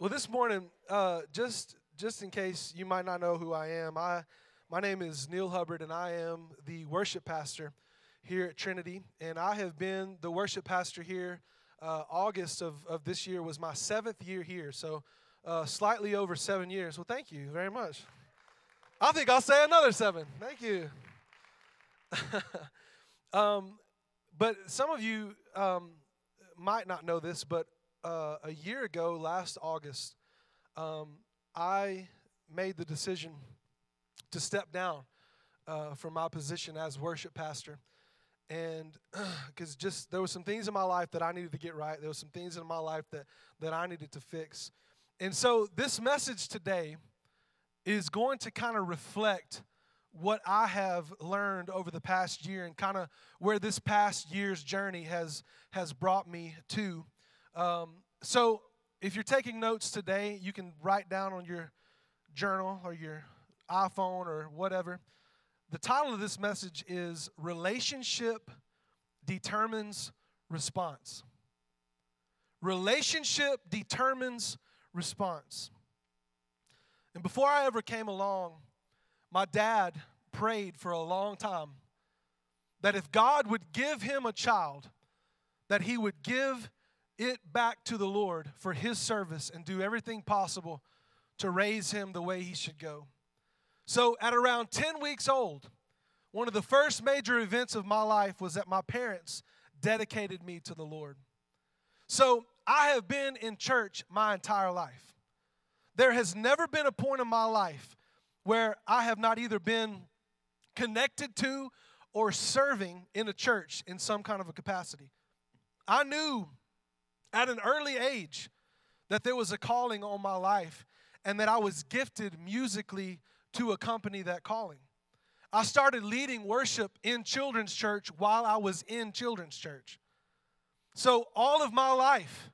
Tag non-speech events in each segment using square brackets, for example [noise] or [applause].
Well, this morning, uh, just just in case you might not know who I am, I my name is Neil Hubbard, and I am the worship pastor here at Trinity. And I have been the worship pastor here. Uh, August of, of this year was my seventh year here, so uh, slightly over seven years. Well, thank you very much. I think I'll say another seven. Thank you. [laughs] um, but some of you um, might not know this, but uh, a year ago, last August, um, I made the decision to step down uh, from my position as worship pastor. And [clears throat] because just there were some things in my life that I needed to get right, there were some things in my life that, that I needed to fix. And so this message today is going to kind of reflect what I have learned over the past year and kind of where this past year's journey has has brought me to. Um, so, if you're taking notes today, you can write down on your journal or your iPhone or whatever. The title of this message is Relationship Determines Response. Relationship determines response. And before I ever came along, my dad prayed for a long time that if God would give him a child, that he would give it back to the Lord for his service and do everything possible to raise him the way he should go. So, at around 10 weeks old, one of the first major events of my life was that my parents dedicated me to the Lord. So, I have been in church my entire life. There has never been a point in my life where I have not either been connected to or serving in a church in some kind of a capacity. I knew at an early age that there was a calling on my life and that I was gifted musically to accompany that calling. I started leading worship in children's church while I was in children's church. So, all of my life,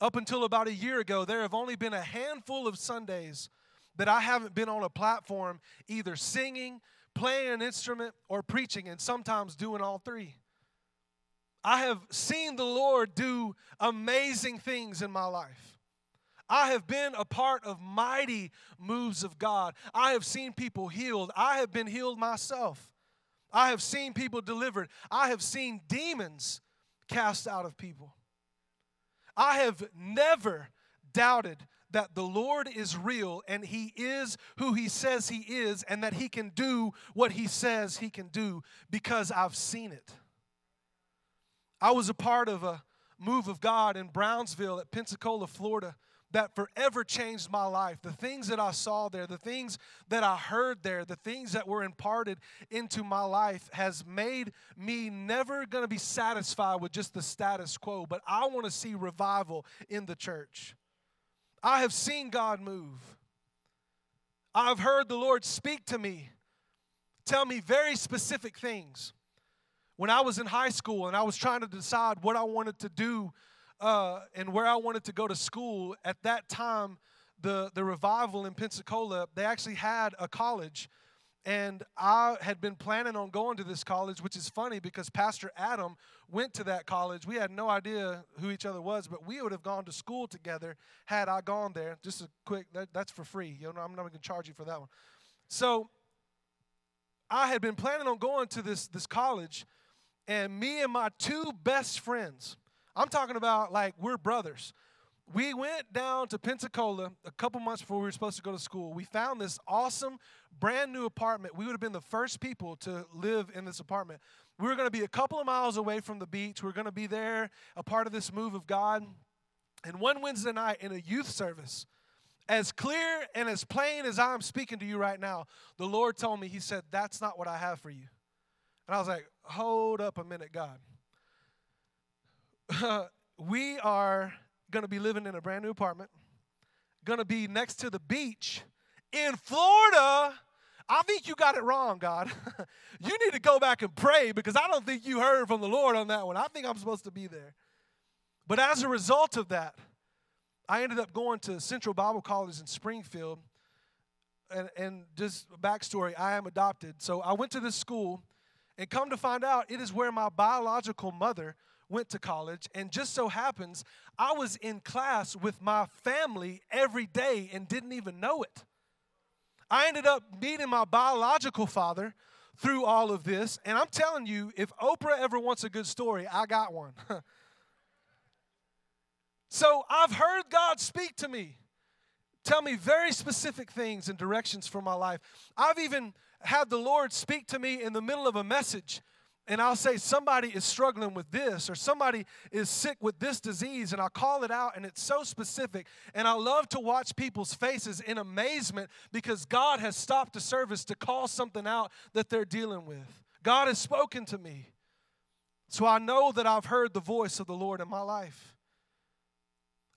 up until about a year ago, there have only been a handful of Sundays that I haven't been on a platform either singing, playing an instrument, or preaching, and sometimes doing all three. I have seen the Lord do amazing things in my life. I have been a part of mighty moves of God. I have seen people healed. I have been healed myself. I have seen people delivered. I have seen demons cast out of people. I have never doubted that the Lord is real and He is who He says He is and that He can do what He says He can do because I've seen it. I was a part of a move of God in Brownsville at Pensacola, Florida, that forever changed my life. The things that I saw there, the things that I heard there, the things that were imparted into my life has made me never going to be satisfied with just the status quo, but I want to see revival in the church. I have seen God move. I've heard the Lord speak to me, tell me very specific things when I was in high school and I was trying to decide what I wanted to do uh, and where I wanted to go to school, at that time, the, the revival in Pensacola, they actually had a college. And I had been planning on going to this college, which is funny because Pastor Adam went to that college. We had no idea who each other was, but we would have gone to school together had I gone there. Just a quick, that, that's for free. You know, I'm not going to charge you for that one. So I had been planning on going to this, this college, and me and my two best friends, I'm talking about like we're brothers. We went down to Pensacola a couple months before we were supposed to go to school. We found this awesome, brand new apartment. We would have been the first people to live in this apartment. We were going to be a couple of miles away from the beach. We are going to be there, a part of this move of God. And one Wednesday night in a youth service, as clear and as plain as I'm speaking to you right now, the Lord told me, He said, That's not what I have for you. And I was like, hold up a minute, God. [laughs] we are going to be living in a brand new apartment, going to be next to the beach in Florida. I think you got it wrong, God. [laughs] you need to go back and pray because I don't think you heard from the Lord on that one. I think I'm supposed to be there. But as a result of that, I ended up going to Central Bible College in Springfield. And, and just backstory, I am adopted. So I went to this school and come to find out, it is where my biological mother went to college, and just so happens I was in class with my family every day and didn't even know it. I ended up meeting my biological father through all of this, and I'm telling you, if Oprah ever wants a good story, I got one. [laughs] so I've heard God speak to me, tell me very specific things and directions for my life. I've even had the Lord speak to me in the middle of a message and I'll say somebody is struggling with this or somebody is sick with this disease, and I'll call it out, and it's so specific. And I love to watch people's faces in amazement because God has stopped the service to call something out that they're dealing with. God has spoken to me. So I know that I've heard the voice of the Lord in my life.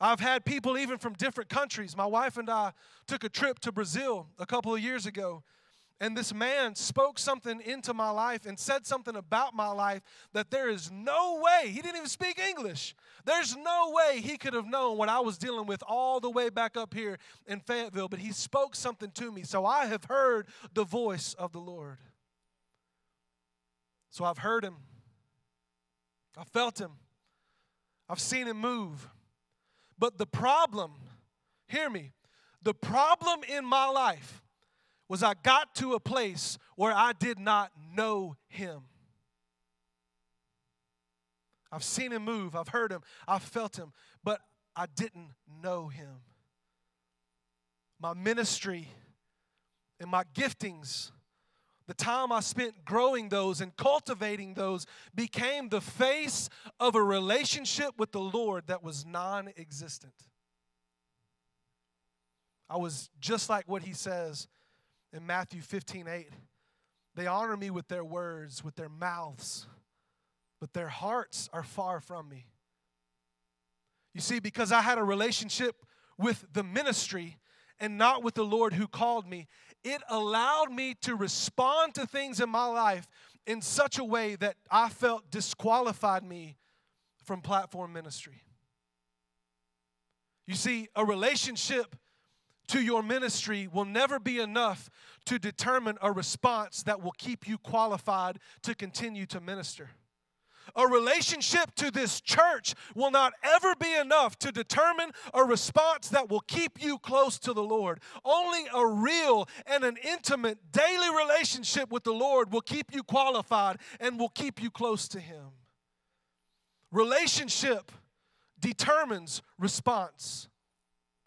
I've had people even from different countries. My wife and I took a trip to Brazil a couple of years ago and this man spoke something into my life and said something about my life that there is no way, he didn't even speak English. There's no way he could have known what I was dealing with all the way back up here in Fayetteville, but he spoke something to me. So I have heard the voice of the Lord. So I've heard him, I felt him, I've seen him move. But the problem, hear me, the problem in my life was I got to a place where I did not know him. I've seen him move, I've heard him, I've felt him, but I didn't know him. My ministry and my giftings, the time I spent growing those and cultivating those, became the face of a relationship with the Lord that was non existent. I was just like what he says in Matthew 15 8. They honor me with their words, with their mouths, but their hearts are far from me. You see, because I had a relationship with the ministry and not with the Lord who called me, it allowed me to respond to things in my life in such a way that I felt disqualified me from platform ministry. You see, a relationship to your ministry will never be enough to determine a response that will keep you qualified to continue to minister. A relationship to this church will not ever be enough to determine a response that will keep you close to the Lord. Only a real and an intimate daily relationship with the Lord will keep you qualified and will keep you close to Him. Relationship determines response.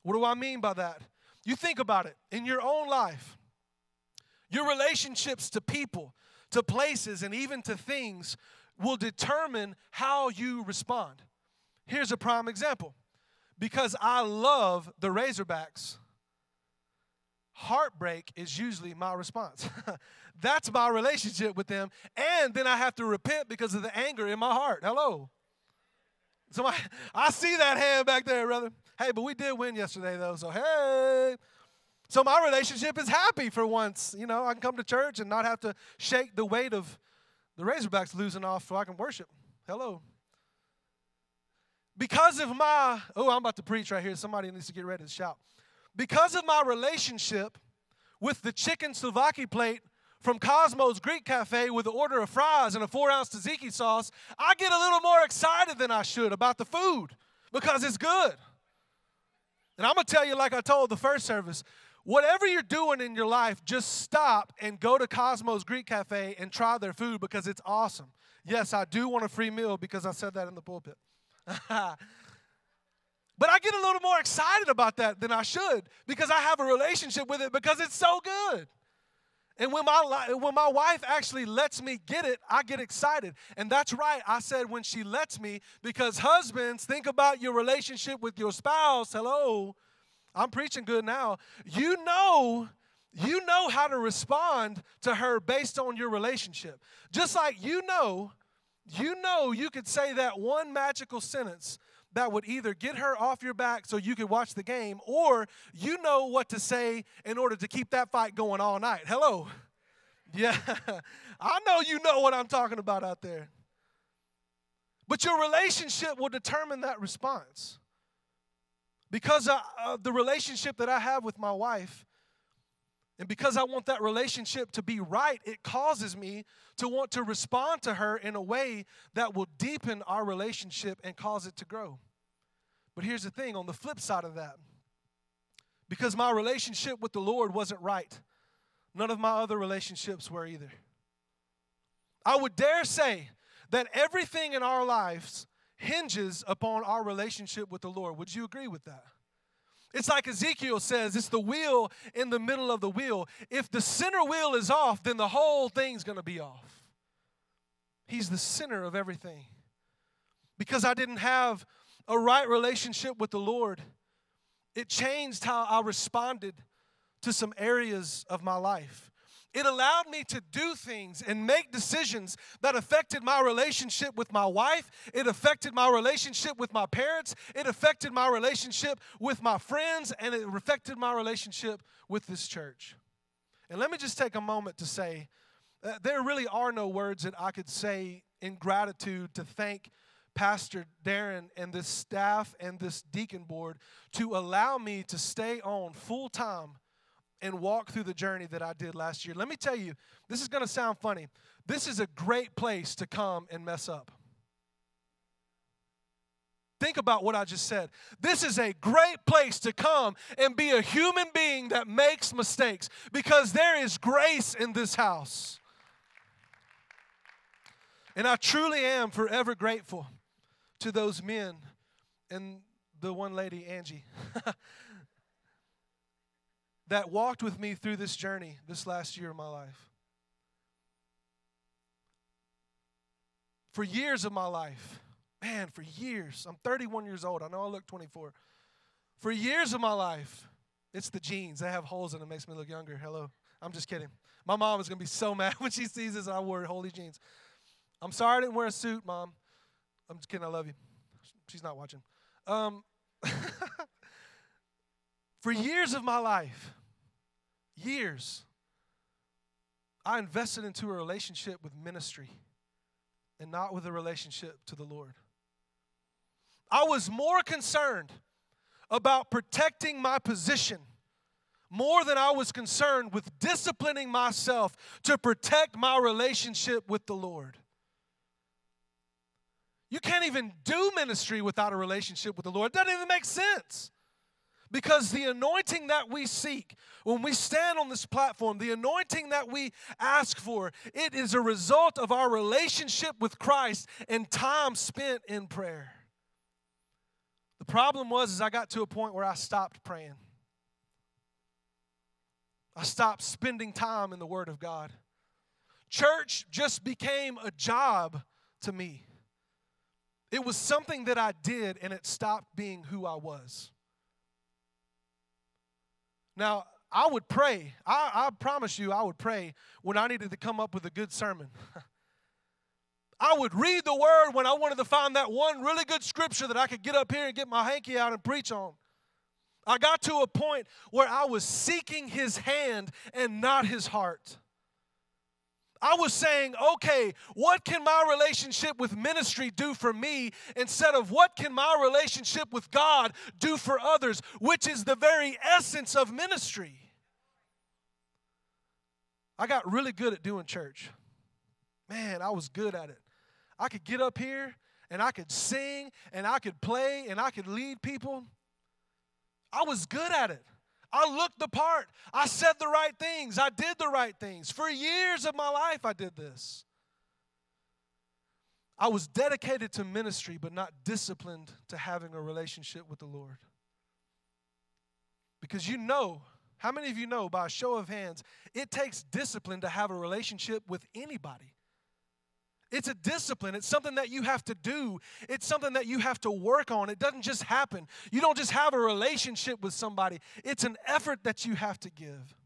What do I mean by that? You think about it in your own life, your relationships to people, to places, and even to things will determine how you respond. Here's a prime example. Because I love the Razorbacks, heartbreak is usually my response. [laughs] That's my relationship with them. And then I have to repent because of the anger in my heart. Hello. So I, I see that hand back there, brother. Hey, but we did win yesterday, though, so hey. So my relationship is happy for once. You know, I can come to church and not have to shake the weight of the Razorbacks losing off so I can worship. Hello. Because of my, oh, I'm about to preach right here. Somebody needs to get ready to shout. Because of my relationship with the chicken souvlaki plate from Cosmo's Greek Cafe with an order of fries and a four ounce tzatziki sauce, I get a little more excited than I should about the food because it's good. And I'm going to tell you, like I told the first service, whatever you're doing in your life, just stop and go to Cosmo's Greek Cafe and try their food because it's awesome. Yes, I do want a free meal because I said that in the pulpit. [laughs] but I get a little more excited about that than I should because I have a relationship with it because it's so good. And when my, when my wife actually lets me get it, I get excited. And that's right. I said when she lets me, because husbands, think about your relationship with your spouse. Hello. I'm preaching good now. You know, you know how to respond to her based on your relationship. Just like you know, you know you could say that one magical sentence that would either get her off your back so you could watch the game, or you know what to say in order to keep that fight going all night. Hello. [laughs] Yeah, [laughs] I know you know what I'm talking about out there. But your relationship will determine that response. Because uh, of the relationship that I have with my wife, And because I want that relationship to be right, it causes me to want to respond to her in a way that will deepen our relationship and cause it to grow. But here's the thing on the flip side of that, because my relationship with the Lord wasn't right, none of my other relationships were either. I would dare say that everything in our lives hinges upon our relationship with the Lord. Would you agree with that? It's like Ezekiel says, it's the wheel in the middle of the wheel. If the center wheel is off, then the whole thing's going to be off. He's the center of everything. Because I didn't have a right relationship with the Lord, it changed how I responded to some areas of my life. It allowed me to do things and make decisions that affected my relationship with my wife. It affected my relationship with my parents. It affected my relationship with my friends. And it affected my relationship with this church. And let me just take a moment to say uh, there really are no words that I could say in gratitude to thank Pastor Darren and this staff and this deacon board to allow me to stay on full time and walk through the journey that I did last year. Let me tell you, this is going to sound funny. This is a great place to come and mess up. Think about what I just said. This is a great place to come and be a human being that makes mistakes because there is grace in this house. And I truly am forever grateful to those men and the one lady, Angie. [laughs] that walked with me through this journey this last year of my life. For years of my life, man, for years, I'm 31 years old. I know I look 24. For years of my life, it's the jeans. They have holes in them, makes me look younger. Hello. I'm just kidding. My mom is going to be so [laughs] mad when she sees this I wore holy jeans. I'm sorry I didn't wear a suit, mom. I'm just kidding. I love you. She's not watching. Um, [laughs] for years of my life, years, I invested into a relationship with ministry and not with a relationship to the Lord. I was more concerned about protecting my position more than I was concerned with disciplining myself to protect my relationship with the Lord. You can't even do ministry without a relationship with the Lord. It doesn't even make sense. Because the anointing that we seek, when we stand on this platform, the anointing that we ask for, it is a result of our relationship with Christ and time spent in prayer. The problem was is I got to a point where I stopped praying. I stopped spending time in the Word of God. Church just became a job to me. It was something that I did and it stopped being who I was. Now, I would pray. I, I promise you, I would pray when I needed to come up with a good sermon. [laughs] I would read the word when I wanted to find that one really good scripture that I could get up here and get my hanky out and preach on. I got to a point where I was seeking his hand and not his heart. I was saying, okay, what can my relationship with ministry do for me instead of what can my relationship with God do for others, which is the very essence of ministry. I got really good at doing church. Man, I was good at it. I could get up here and I could sing and I could play and I could lead people. I was good at it. I looked the part. I said the right things. I did the right things. For years of my life, I did this. I was dedicated to ministry, but not disciplined to having a relationship with the Lord. Because you know, how many of you know by a show of hands, it takes discipline to have a relationship with anybody? It's a discipline. It's something that you have to do. It's something that you have to work on. It doesn't just happen. You don't just have a relationship with somebody, it's an effort that you have to give.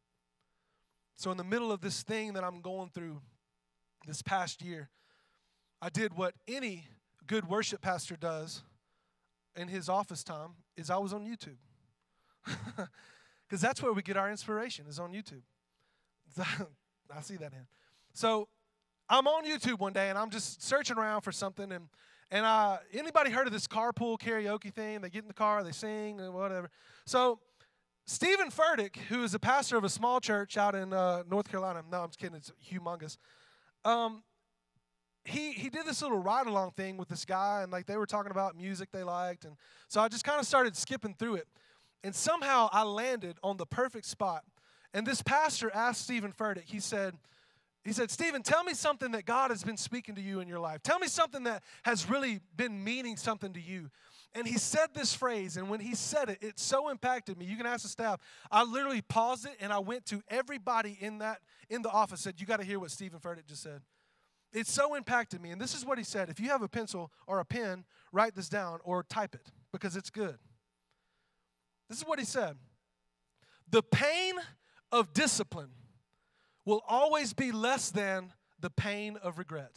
So, in the middle of this thing that I'm going through this past year, I did what any good worship pastor does in his office time is I was on YouTube. [laughs] Because that's where we get our inspiration is on YouTube. [laughs] I see that in. So I'm on YouTube one day and I'm just searching around for something and and uh, anybody heard of this carpool karaoke thing? They get in the car, they sing, and whatever. So Stephen Furtick, who is a pastor of a small church out in uh, North Carolina, no, I'm just kidding, it's humongous. Um, he he did this little ride along thing with this guy, and like they were talking about music they liked, and so I just kind of started skipping through it, and somehow I landed on the perfect spot. And this pastor asked Stephen Furtick, he said, he said, Stephen, tell me something that God has been speaking to you in your life. Tell me something that has really been meaning something to you. And he said this phrase, and when he said it, it so impacted me. You can ask the staff. I literally paused it and I went to everybody in that in the office, said, You got to hear what Stephen Furtick just said. It so impacted me. And this is what he said. If you have a pencil or a pen, write this down or type it because it's good. This is what he said. The pain of discipline will always be less than the pain of regret.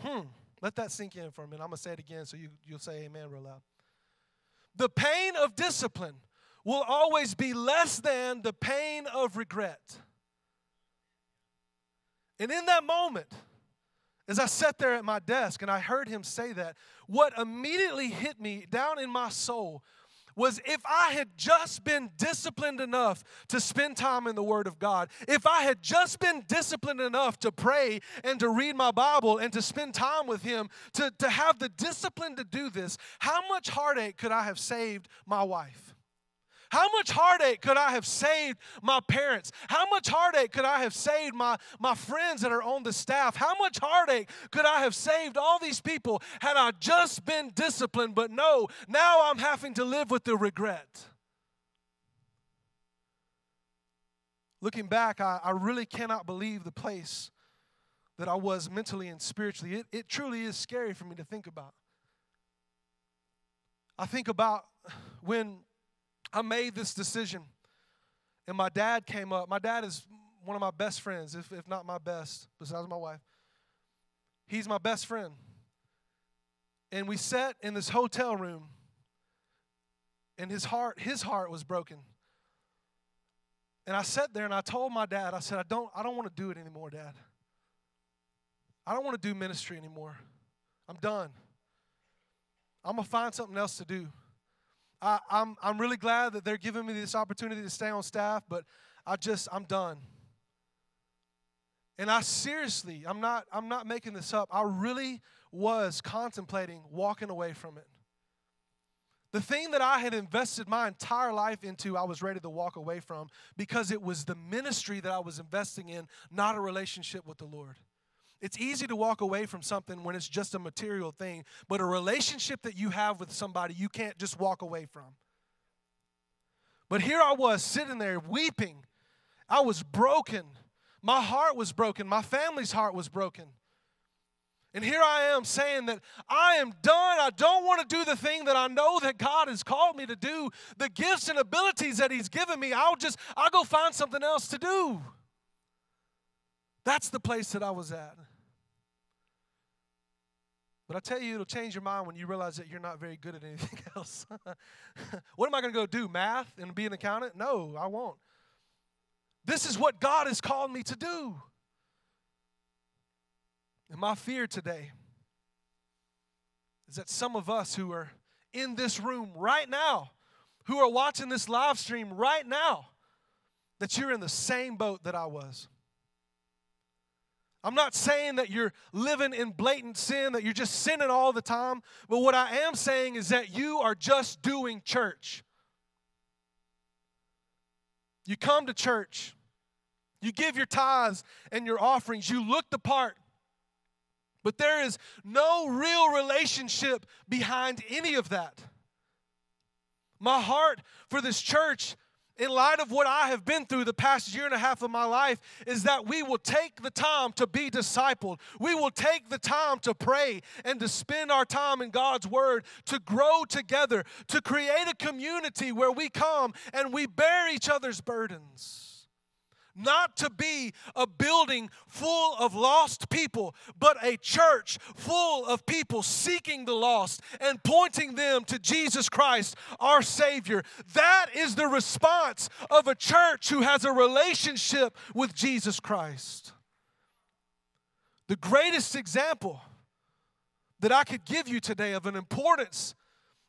Hmm. Let that sink in for a minute. I'm going to say it again so you, you'll say amen real loud. The pain of discipline will always be less than the pain of regret. And in that moment, as I sat there at my desk and I heard him say that, what immediately hit me down in my soul was if I had just been disciplined enough to spend time in the Word of God, if I had just been disciplined enough to pray and to read my Bible and to spend time with Him, to, to have the discipline to do this, how much heartache could I have saved my wife? How much heartache could I have saved my parents? How much heartache could I have saved my, my friends that are on the staff? How much heartache could I have saved all these people had I just been disciplined? But no, now I'm having to live with the regret. Looking back, I, I really cannot believe the place that I was mentally and spiritually. It, it truly is scary for me to think about. I think about when I made this decision. And my dad came up. My dad is one of my best friends, if, if not my best, besides my wife. He's my best friend. And we sat in this hotel room, and his heart, his heart was broken. And I sat there and I told my dad, I said, I don't, I don't want to do it anymore, Dad. I don't want to do ministry anymore. I'm done. I'm going to find something else to do. I, I'm, I'm really glad that they're giving me this opportunity to stay on staff, but I just, I'm done. And I seriously, I'm not, I'm not making this up. I really was contemplating walking away from it. The thing that I had invested my entire life into, I was ready to walk away from because it was the ministry that I was investing in, not a relationship with the Lord. It's easy to walk away from something when it's just a material thing, but a relationship that you have with somebody, you can't just walk away from. But here I was sitting there weeping. I was broken. My heart was broken. My family's heart was broken. And here I am saying that I am done. I don't want to do the thing that I know that God has called me to do. The gifts and abilities that He's given me, I'll just, I'll go find something else to do. That's the place that I was at. But I tell you, it'll change your mind when you realize that you're not very good at anything [laughs] else. [laughs] what am I going to go do? Math and be an accountant? No, I won't. This is what God has called me to do. And my fear today is that some of us who are in this room right now, who are watching this live stream right now, that you're in the same boat that I was. I'm not saying that you're living in blatant sin, that you're just sinning all the time, but what I am saying is that you are just doing church. You come to church, you give your tithes and your offerings, you look the part, but there is no real relationship behind any of that. My heart for this church in light of what I have been through the past year and a half of my life, is that we will take the time to be discipled. We will take the time to pray and to spend our time in God's Word, to grow together, to create a community where we come and we bear each other's burdens not to be a building full of lost people, but a church full of people seeking the lost and pointing them to Jesus Christ, our Savior. That is the response of a church who has a relationship with Jesus Christ. The greatest example that I could give you today of an importance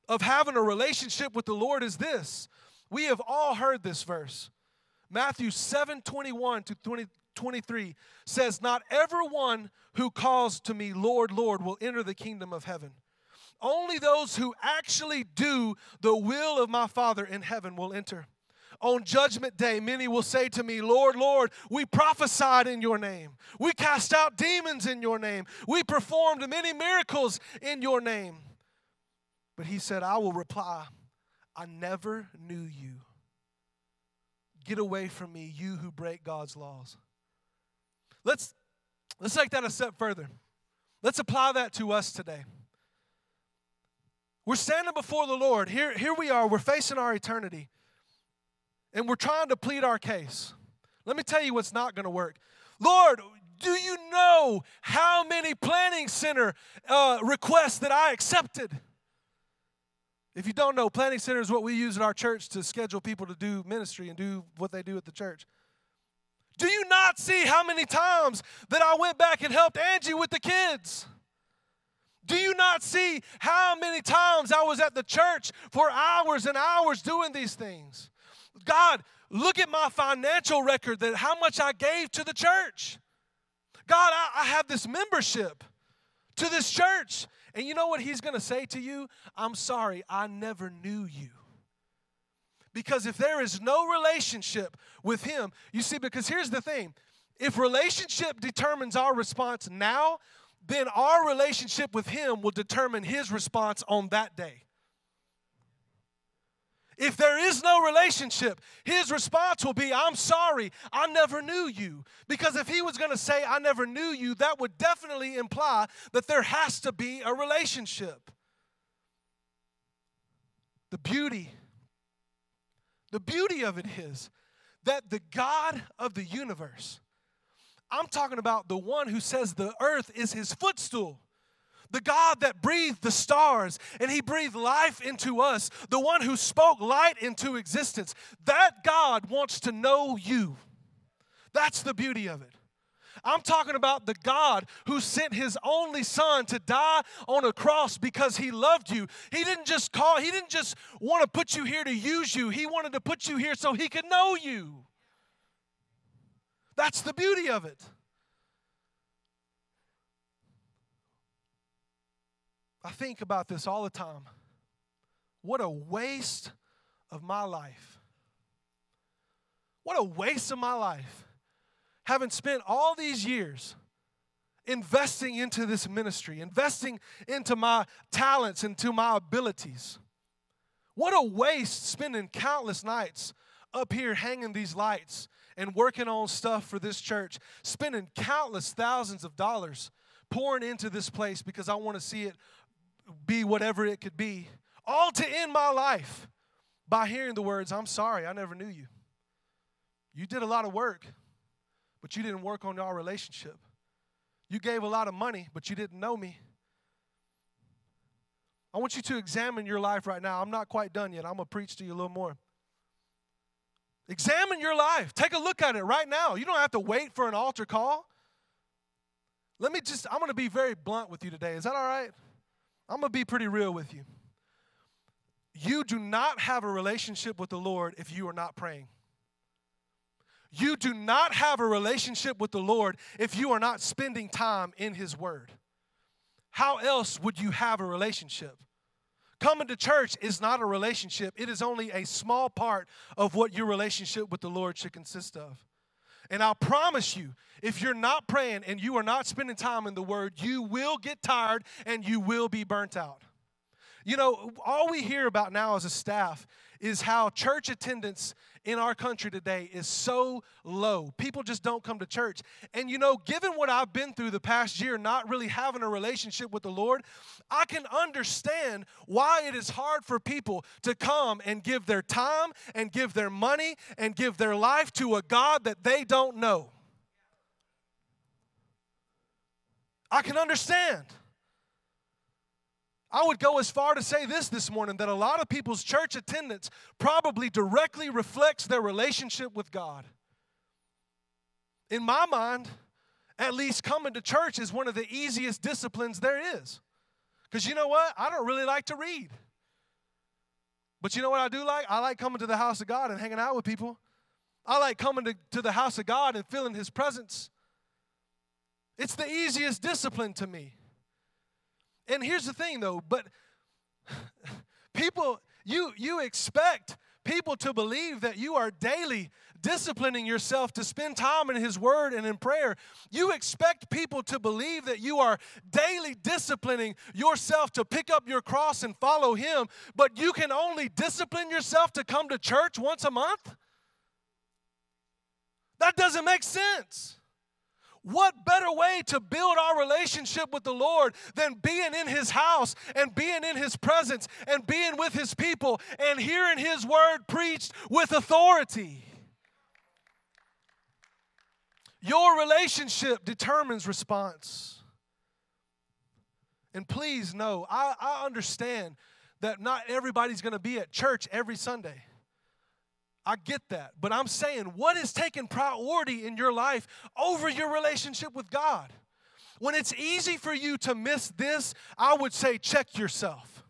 of having a relationship with the Lord is this We have all heard this verse. Matthew 7 21 to 20, 23 says, Not everyone who calls to me, Lord, Lord, will enter the kingdom of heaven. Only those who actually do the will of my Father in heaven will enter. On judgment day, many will say to me, Lord, Lord, we prophesied in your name. We cast out demons in your name. We performed many miracles in your name. But he said, I will reply, I never knew you. Get away from me, you who break God's laws. Let's, let's take that a step further. Let's apply that to us today. We're standing before the Lord. Here, here we are, we're facing our eternity, and we're trying to plead our case. Let me tell you what's not going to work. Lord, do you know how many planning center uh, requests that I accepted? If you don't know, planning center is what we use at our church to schedule people to do ministry and do what they do at the church. Do you not see how many times that I went back and helped Angie with the kids? Do you not see how many times I was at the church for hours and hours doing these things? God, look at my financial record that how much I gave to the church. God, I, I have this membership to this church. And you know what he's going to say to you? I'm sorry, I never knew you. Because if there is no relationship with him, you see, because here's the thing if relationship determines our response now, then our relationship with him will determine his response on that day. If there is no relationship, his response will be, I'm sorry, I never knew you. Because if he was going to say, I never knew you, that would definitely imply that there has to be a relationship. The beauty, the beauty of it is that the God of the universe, I'm talking about the one who says the earth is his footstool the God that breathed the stars and He breathed life into us, the one who spoke light into existence, that God wants to know you. That's the beauty of it. I'm talking about the God who sent his only son to die on a cross because he loved you. He didn't just call, he didn't just want to put you here to use you. He wanted to put you here so he could know you. That's the beauty of it. I think about this all the time. What a waste of my life. What a waste of my life. Having spent all these years investing into this ministry, investing into my talents, into my abilities. What a waste spending countless nights up here hanging these lights and working on stuff for this church, spending countless thousands of dollars pouring into this place because I want to see it be whatever it could be, all to end my life by hearing the words, I'm sorry, I never knew you. You did a lot of work, but you didn't work on our relationship. You gave a lot of money, but you didn't know me. I want you to examine your life right now. I'm not quite done yet. I'm going to preach to you a little more. Examine your life. Take a look at it right now. You don't have to wait for an altar call. Let me just, I'm going to be very blunt with you today. Is that all right? I'm going to be pretty real with you. You do not have a relationship with the Lord if you are not praying. You do not have a relationship with the Lord if you are not spending time in His Word. How else would you have a relationship? Coming to church is not a relationship, it is only a small part of what your relationship with the Lord should consist of. And I promise you, if you're not praying and you are not spending time in the Word, you will get tired and you will be burnt out. You know, all we hear about now as a staff is how church attendance in our country today is so low. People just don't come to church. And you know, given what I've been through the past year, not really having a relationship with the Lord, I can understand why it is hard for people to come and give their time and give their money and give their life to a God that they don't know. I can understand. I would go as far to say this this morning that a lot of people's church attendance probably directly reflects their relationship with God. In my mind, at least coming to church is one of the easiest disciplines there is. Because you know what? I don't really like to read. But you know what I do like? I like coming to the house of God and hanging out with people. I like coming to, to the house of God and feeling His presence. It's the easiest discipline to me. And here's the thing though, but [laughs] people, you, you expect people to believe that you are daily disciplining yourself to spend time in His Word and in prayer. You expect people to believe that you are daily disciplining yourself to pick up your cross and follow Him, but you can only discipline yourself to come to church once a month? That doesn't make sense. What better way to build our relationship with the Lord than being in His house and being in His presence and being with His people and hearing His word preached with authority? Your relationship determines response. And please know, I, I understand that not everybody's going to be at church every Sunday. I get that. But I'm saying, what is taking priority in your life over your relationship with God? When it's easy for you to miss this, I would say, check yourself.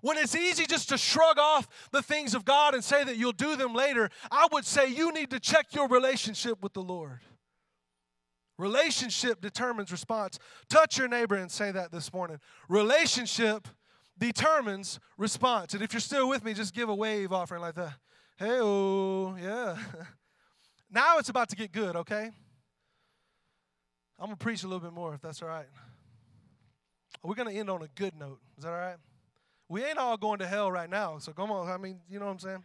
When it's easy just to shrug off the things of God and say that you'll do them later, I would say you need to check your relationship with the Lord. Relationship determines response. Touch your neighbor and say that this morning. Relationship determines response. And if you're still with me, just give a wave offering like that. Hey, oh, yeah. [laughs] now it's about to get good, okay? I'm to preach a little bit more if that's all right. We're to end on a good note. Is that all right? We ain't all going to hell right now, so come on. I mean, you know what I'm saying?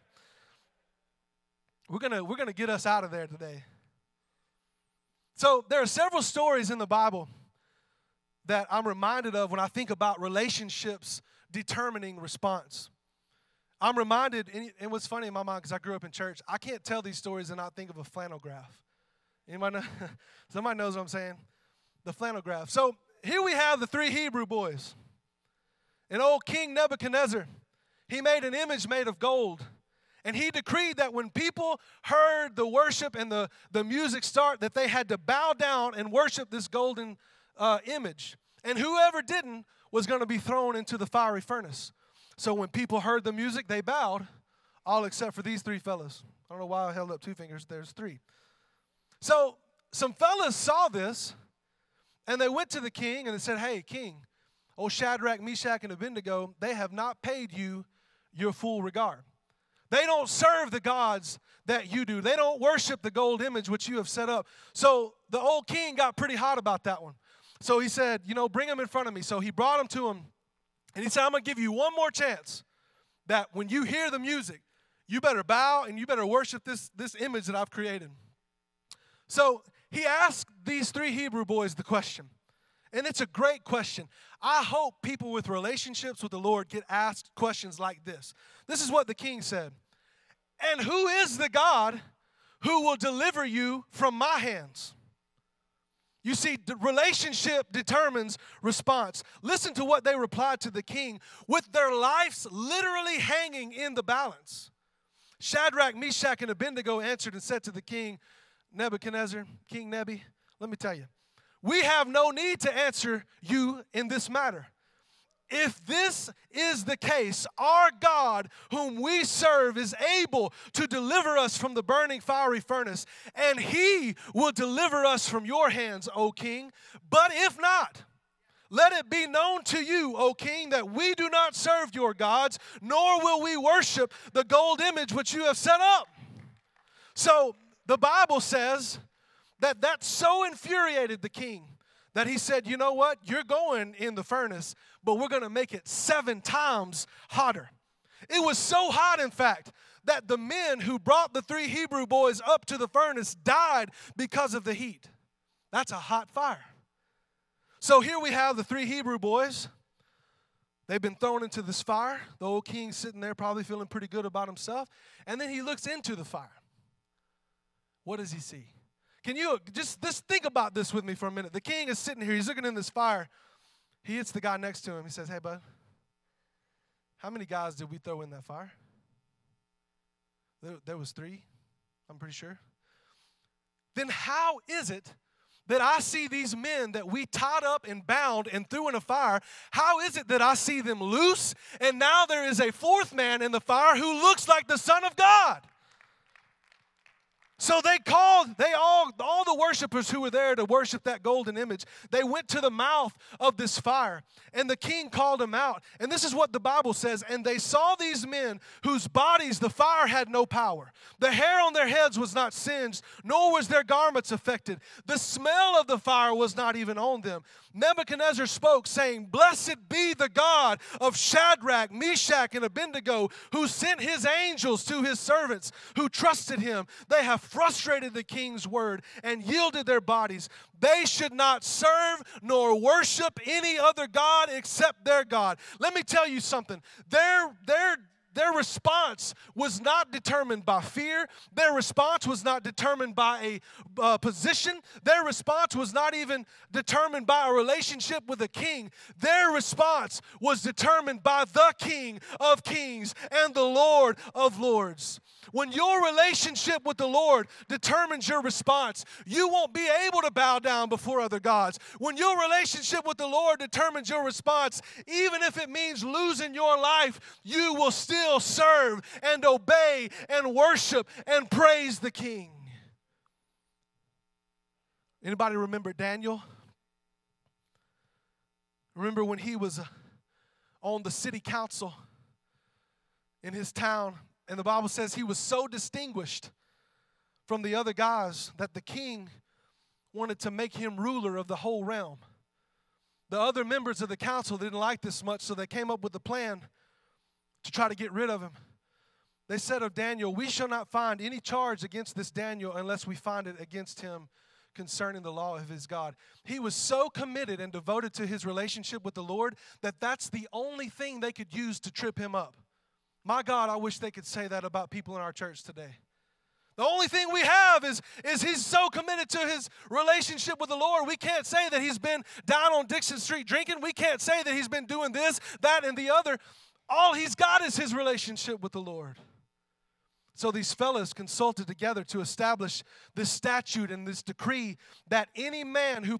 We're to we're to get us out of there today. So, there are several stories in the Bible that I'm reminded of when I think about relationships determining response. I'm reminded, and, what's funny in my mind, because I grew up in church, I can't tell these stories and not think of a flannel graph. Anybody know? [laughs] Somebody knows what I'm saying? The flannel graph. So here we have the three Hebrew boys. And old King Nebuchadnezzar, he made an image made of gold. And he decreed that when people heard the worship and the, the music start, that they had to bow down and worship this golden uh, image. And whoever didn't was going to be thrown into the fiery furnace. So when people heard the music, they bowed, all except for these three fellas. I don't know why I held up two fingers, there's three. So some fellas saw this, and they went to the king and they said, Hey, king, old Shadrach, Meshach, and Abednego, they have not paid you your full regard. They don't serve the gods that you do. They don't worship the gold image which you have set up. So the old king got pretty hot about that one. So he said, You know, bring him in front of me. So he brought him to him and he said, I'm going to give you one more chance that when you hear the music, you better bow and you better worship this, this image that I've created. So he asked these three Hebrew boys the question. And it's a great question. I hope people with relationships with the Lord get asked questions like this. This is what the king said And who is the God who will deliver you from my hands? You see, the relationship determines response. Listen to what they replied to the king with their lives literally hanging in the balance. Shadrach, Meshach, and Abednego answered and said to the king, Nebuchadnezzar, King Nebi, let me tell you, we have no need to answer you in this matter. If this is the case, our God, whom we serve, is able to deliver us from the burning fiery furnace, and he will deliver us from your hands, O king. But if not, let it be known to you, O king, that we do not serve your gods, nor will we worship the gold image which you have set up. So the Bible says that that so infuriated the king that he said, You know what? You're going in the furnace, but we're going to make it seven times hotter. It was so hot, in fact, that the men who brought the three Hebrew boys up to the furnace died because of the heat. That's a hot fire. So here we have the three Hebrew boys. They've been thrown into this fire. The old king sitting there, probably feeling pretty good about himself. And then he looks into the fire. What does he see? Can you just, just think about this with me for a minute? The king is sitting here, he's looking in this fire. He hits the guy next to him. He says, Hey, bud, how many guys did we throw in that fire? There, there was three, I'm pretty sure. Then how is it that I see these men that we tied up and bound and threw in a fire, how is it that I see them loose and now there is a fourth man in the fire who looks like the Son of God? So they called, they all, all the worshipers who were there to worship that golden image, they went to the mouth of this fire. And the king called them out. And this is what the Bible says. And they saw these men whose bodies the fire had no power. The hair on their heads was not singed, nor was their garments affected. The smell of the fire was not even on them. Nebuchadnezzar spoke, saying, Blessed be the God of Shadrach, Meshach, and Abednego, who sent his angels to his servants who trusted him. They have frustrated the king's word and yielded their bodies. They should not serve nor worship any other God except their God. Let me tell you something. Their, their their response was not determined by fear. Their response was not determined by a uh, position. Their response was not even determined by a relationship with a king. Their response was determined by the King of Kings and the Lord of Lords. When your relationship with the Lord determines your response, you won't be able to bow down before other gods. When your relationship with the Lord determines your response, even if it means losing your life, you will still serve and obey and worship and praise the King. Anybody remember Daniel? Remember when he was uh, on the city council in his town and the Bible says he was so distinguished from the other guys that the king wanted to make him ruler of the whole realm. The other members of the council didn't like this much, so they came up with a plan to try to get rid of him. They said of Daniel, We shall not find any charge against this Daniel unless we find it against him concerning the law of his God. He was so committed and devoted to his relationship with the Lord that that's the only thing they could use to trip him up. My God, I wish they could say that about people in our church today. The only thing we have is, is he's so committed to his relationship with the Lord. We can't say that he's been down on Dixon Street drinking. We can't say that he's been doing this, that, and the other. All he's got is his relationship with the Lord. So these fellows consulted together to establish this statute and this decree that any man who,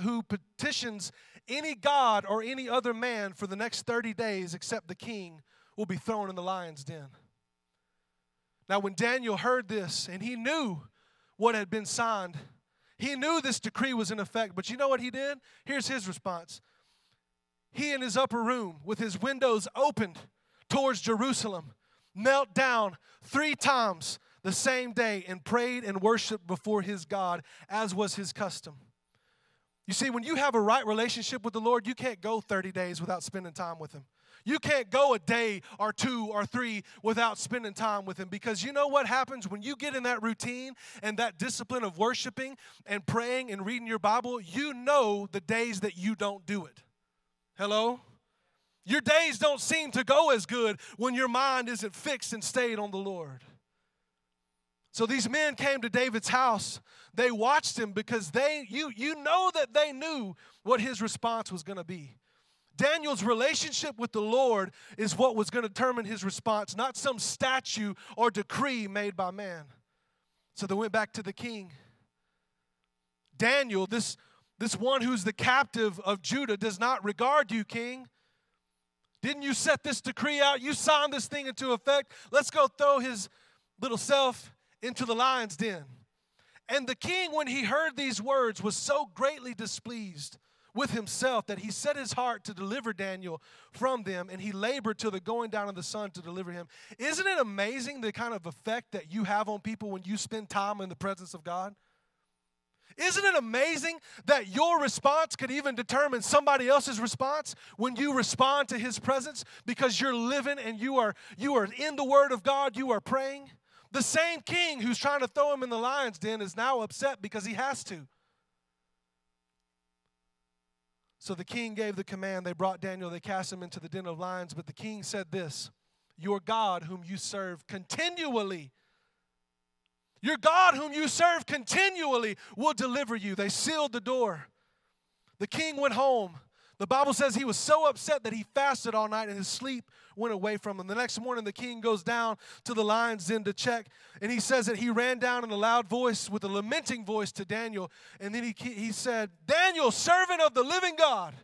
who petitions any god or any other man for the next 30 days except the king will be thrown in the lion's den. Now, when Daniel heard this and he knew what had been signed, he knew this decree was in effect, but you know what he did? Here's his response. He in his upper room, with his windows opened towards Jerusalem, knelt down three times the same day and prayed and worshiped before his God, as was his custom. You see, when you have a right relationship with the Lord, you can't go 30 days without spending time with him. You can't go a day or two or three without spending time with Him because you know what happens when you get in that routine and that discipline of worshiping and praying and reading your Bible? You know the days that you don't do it. Hello? Your days don't seem to go as good when your mind isn't fixed and stayed on the Lord. So these men came to David's house. They watched him because they you you know that they knew what his response was going to be. Daniel's relationship with the Lord is what was going to determine his response, not some statue or decree made by man. So they went back to the king. Daniel, this, this one who's the captive of Judah, does not regard you, king. Didn't you set this decree out? You signed this thing into effect. Let's go throw his little self into the lion's den. And the king, when he heard these words, was so greatly displeased with himself that he set his heart to deliver Daniel from them and he labored till the going down of the sun to deliver him. Isn't it amazing the kind of effect that you have on people when you spend time in the presence of God? Isn't it amazing that your response could even determine somebody else's response when you respond to his presence because you're living and you are you are in the word of God, you are praying? The same king who's trying to throw him in the lion's den is now upset because he has to. So the king gave the command. They brought Daniel, they cast him into the den of lions. But the king said this Your God, whom you serve continually, your God, whom you serve continually, will deliver you. They sealed the door. The king went home. The Bible says he was so upset that he fasted all night and his sleep went away from him. The next morning, the king goes down to the lion's den to check, and he says that he ran down in a loud voice with a lamenting voice to Daniel. And then he, he said, Daniel, servant of the living God,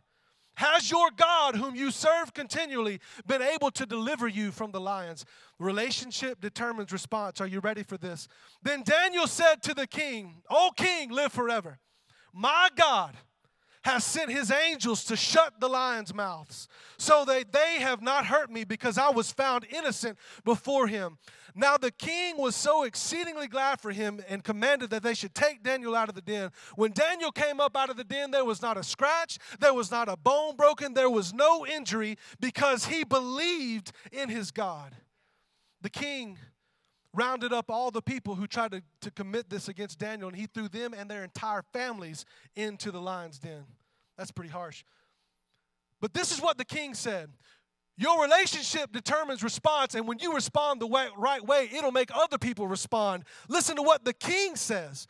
has your God, whom you serve continually, been able to deliver you from the lions? Relationship determines response. Are you ready for this? Then Daniel said to the king, O king, live forever. My God has sent his angels to shut the lions' mouths, so that they have not hurt me because I was found innocent before him. Now the king was so exceedingly glad for him and commanded that they should take Daniel out of the den. When Daniel came up out of the den, there was not a scratch, there was not a bone broken, there was no injury because he believed in his God. The king rounded up all the people who tried to, to commit this against Daniel, and he threw them and their entire families into the lion's den. That's pretty harsh. But this is what the king said Your relationship determines response, and when you respond the way, right way, it'll make other people respond. Listen to what the king says.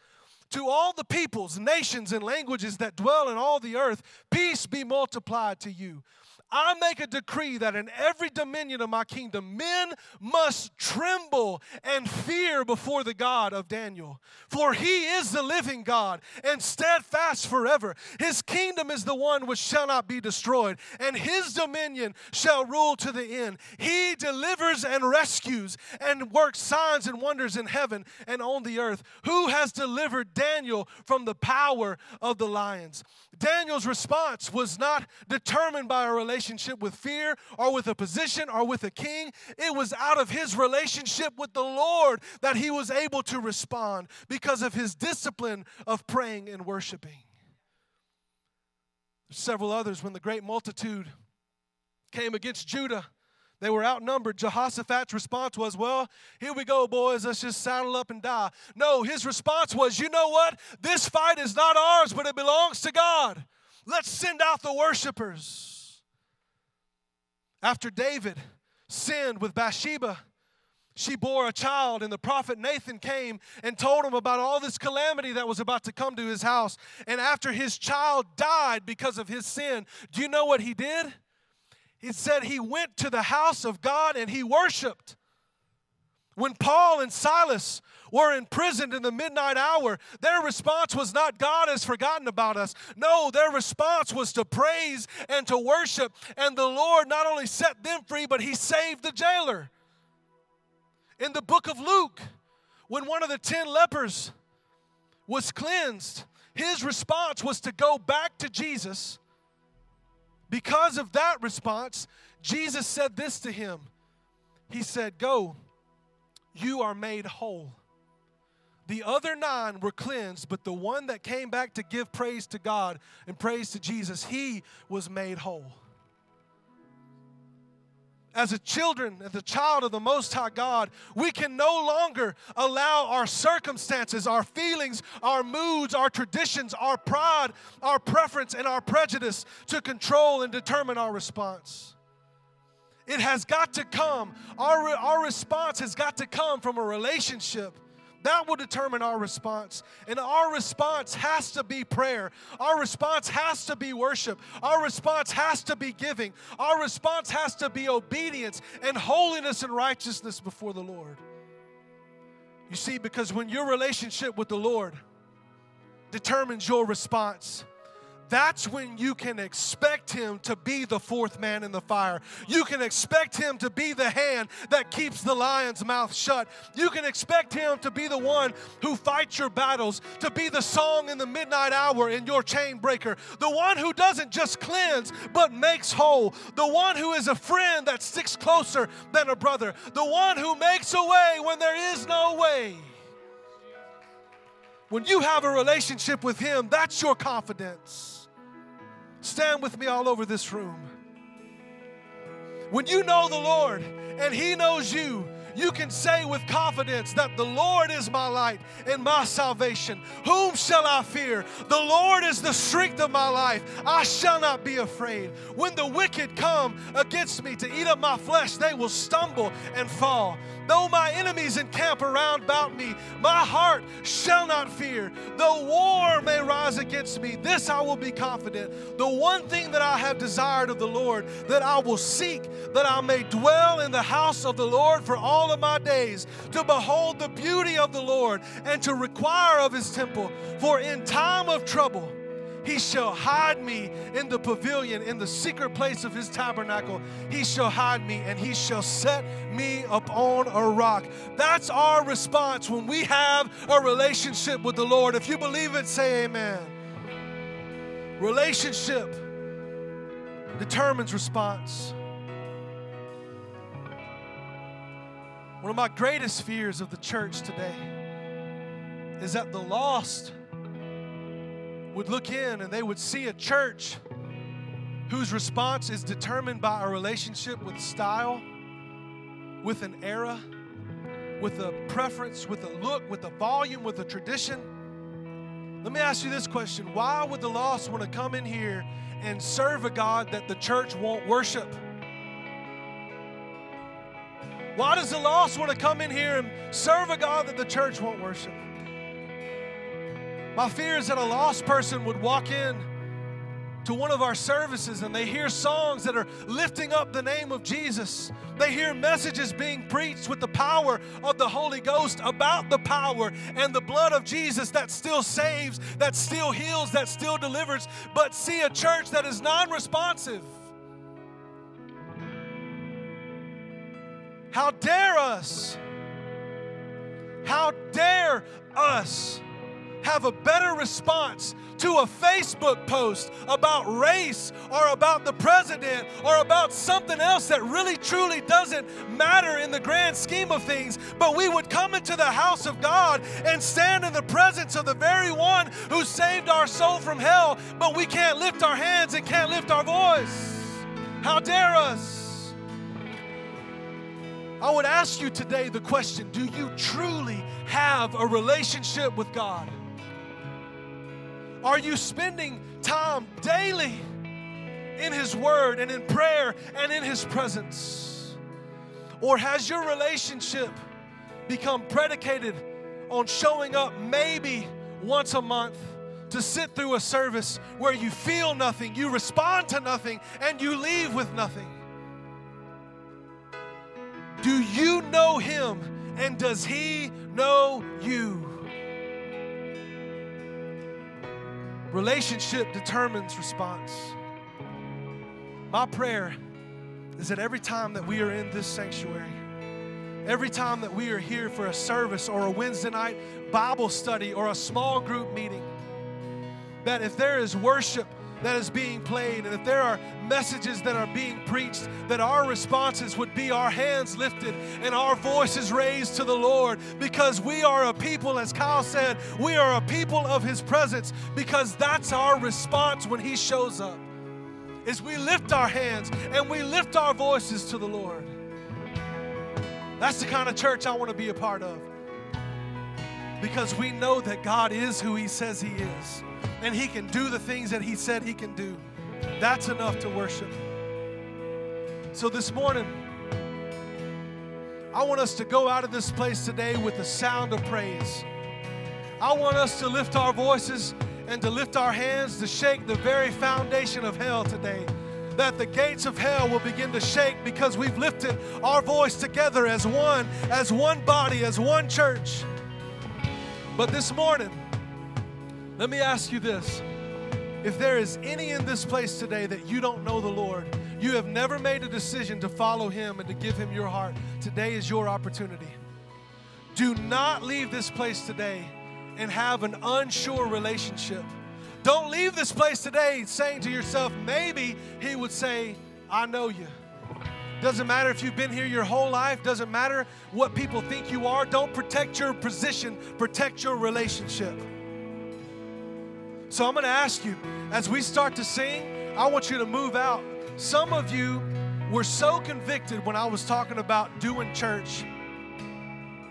To all the peoples, nations, and languages that dwell in all the earth, peace be multiplied to you. I make a decree that in every dominion of my kingdom, men must tremble and fear before the God of Daniel. For he is the living God and steadfast forever. His kingdom is the one which shall not be destroyed, and his dominion shall rule to the end. He delivers and rescues and works signs and wonders in heaven and on the earth. Who has delivered Daniel from the power of the lions? Daniel's response was not determined by a relationship with fear or with a position or with a king. It was out of his relationship with the Lord that he was able to respond because of his discipline of praying and worshiping. Several others, when the great multitude came against Judah, they were outnumbered. Jehoshaphat's response was, Well, here we go, boys. Let's just saddle up and die. No, his response was, You know what? This fight is not ours, but it belongs to God. Let's send out the worshipers. After David sinned with Bathsheba, she bore a child, and the prophet Nathan came and told him about all this calamity that was about to come to his house. And after his child died because of his sin, do you know what he did? He said he went to the house of God and he worshiped. When Paul and Silas were imprisoned in the midnight hour, their response was not, God has forgotten about us. No, their response was to praise and to worship. And the Lord not only set them free, but he saved the jailer. In the book of Luke, when one of the ten lepers was cleansed, his response was to go back to Jesus because of that response, Jesus said this to him. He said, Go, you are made whole. The other nine were cleansed, but the one that came back to give praise to God and praise to Jesus, he was made whole as a children, as a child of the Most High God, we can no longer allow our circumstances, our feelings, our moods, our traditions, our pride, our preference, and our prejudice to control and determine our response. It has got to come, our, our response has got to come from a relationship that will determine our response. And our response has to be prayer. Our response has to be worship. Our response has to be giving. Our response has to be obedience and holiness and righteousness before the Lord. You see, because when your relationship with the Lord determines your response, that's when you can expect him to be the fourth man in the fire. You can expect him to be the hand that keeps the lion's mouth shut. You can expect him to be the one who fights your battles, to be the song in the midnight hour in your chain breaker, the one who doesn't just cleanse but makes whole, the one who is a friend that sticks closer than a brother, the one who makes a way when there is no way. When you have a relationship with Him, that's your confidence. Stand with me all over this room. When you know the Lord and He knows you, you can say with confidence that the Lord is my light and my salvation. Whom shall I fear? The Lord is the strength of my life. I shall not be afraid. When the wicked come against me to eat up my flesh, they will stumble and fall. Though my enemies encamp around about me, my heart shall not fear. Though war may rise against me, this I will be confident. The one thing that I have desired of the Lord, that I will seek, that I may dwell in the house of the Lord for all of my days, to behold the beauty of the Lord and to require of his temple. For in time of trouble, he shall hide me in the pavilion, in the secret place of his tabernacle. He shall hide me, and he shall set me upon a rock. That's our response when we have a relationship with the Lord. If you believe it, say amen. Relationship determines response. One of my greatest fears of the church today is that the lost would look in and they would see a church whose response is determined by a relationship with style, with an era, with a preference, with a look, with a volume, with a tradition. Let me ask you this question Why would the lost want to come in here and serve a God that the church won't worship? Why does the lost want to come in here and serve a God that the church won't worship? My fear is that a lost person would walk in to one of our services and they hear songs that are lifting up the name of Jesus. They hear messages being preached with the power of the Holy Ghost about the power and the blood of Jesus that still saves, that still heals, that still delivers, but see a church that is non responsive. How dare us? How dare us? have a better response to a Facebook post about race or about the president or about something else that really truly doesn't matter in the grand scheme of things, but we would come into the house of God and stand in the presence of the very one who saved our soul from hell, but we can't lift our hands and can't lift our voice. How dare us? I would ask you today the question do you truly have a relationship with God? Are you spending time daily in His Word and in prayer and in His presence? Or has your relationship become predicated on showing up maybe once a month to sit through a service where you feel nothing, you respond to nothing, and you leave with nothing? Do you know Him and does He know you? Relationship determines response. My prayer is that every time that we are in this sanctuary, every time that we are here for a service or a Wednesday night Bible study or a small group meeting, that if there is worship that is being played, and if there are messages that are being preached, that our responses would be our hands lifted and our voices raised to the Lord because we are a people, as Kyle said, we are a people of His presence because that's our response when He shows up. Is we lift our hands and we lift our voices to the Lord. That's the kind of church I want to be a part of because we know that God is who He says He is and He can do the things that He said He can do. That's enough to worship. So this morning, I want us to go out of this place today with the sound of praise. I want us to lift our voices and to lift our hands to shake the very foundation of hell today. That the gates of hell will begin to shake because we've lifted our voice together as one, as one body, as one church. But this morning, let me ask you this. If there is any in this place today that you don't know the Lord, you have never made a decision to follow Him and to give Him your heart, today is your opportunity. Do not leave this place today and have an unsure relationship. Don't leave this place today saying to yourself, maybe He would say, I know you. Doesn't matter if you've been here your whole life, doesn't matter what people think you are. Don't protect your position, protect your relationship. So I'm going to ask you, as we start to sing, I want you to move out. Some of you were so convicted when I was talking about doing church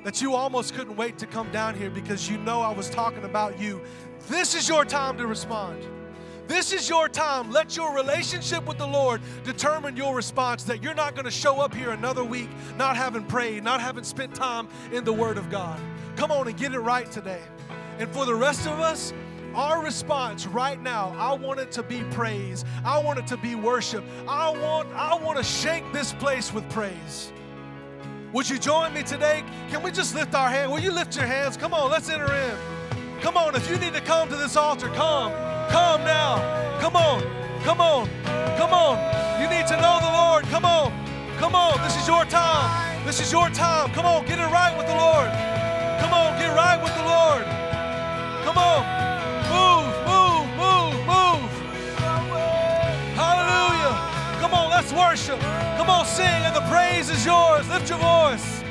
that you almost couldn't wait to come down here because you know I was talking about you. This is your time to respond. This is your time. Let your relationship with the Lord determine your response that you're not going to show up here another week not having prayed, not having spent time in the Word of God. Come on and get it right today. And for the rest of us, our response right now, I want it to be praise. I want it to be worship. I want I want to shake this place with praise. Would you join me today? Can we just lift our hand? Will you lift your hands? Come on, let's enter in. Come on, if you need to come to this altar, come. Come now. Come on. Come on. Come on. You need to know the Lord. Come on. Come on. This is your time. This is your time. Come on, get it right with the Lord. Come on, get right with the Lord. Come on. Move, move, move, move. Hallelujah. Come on, let's worship. Come on, sing, and the praise is yours. Lift your voice.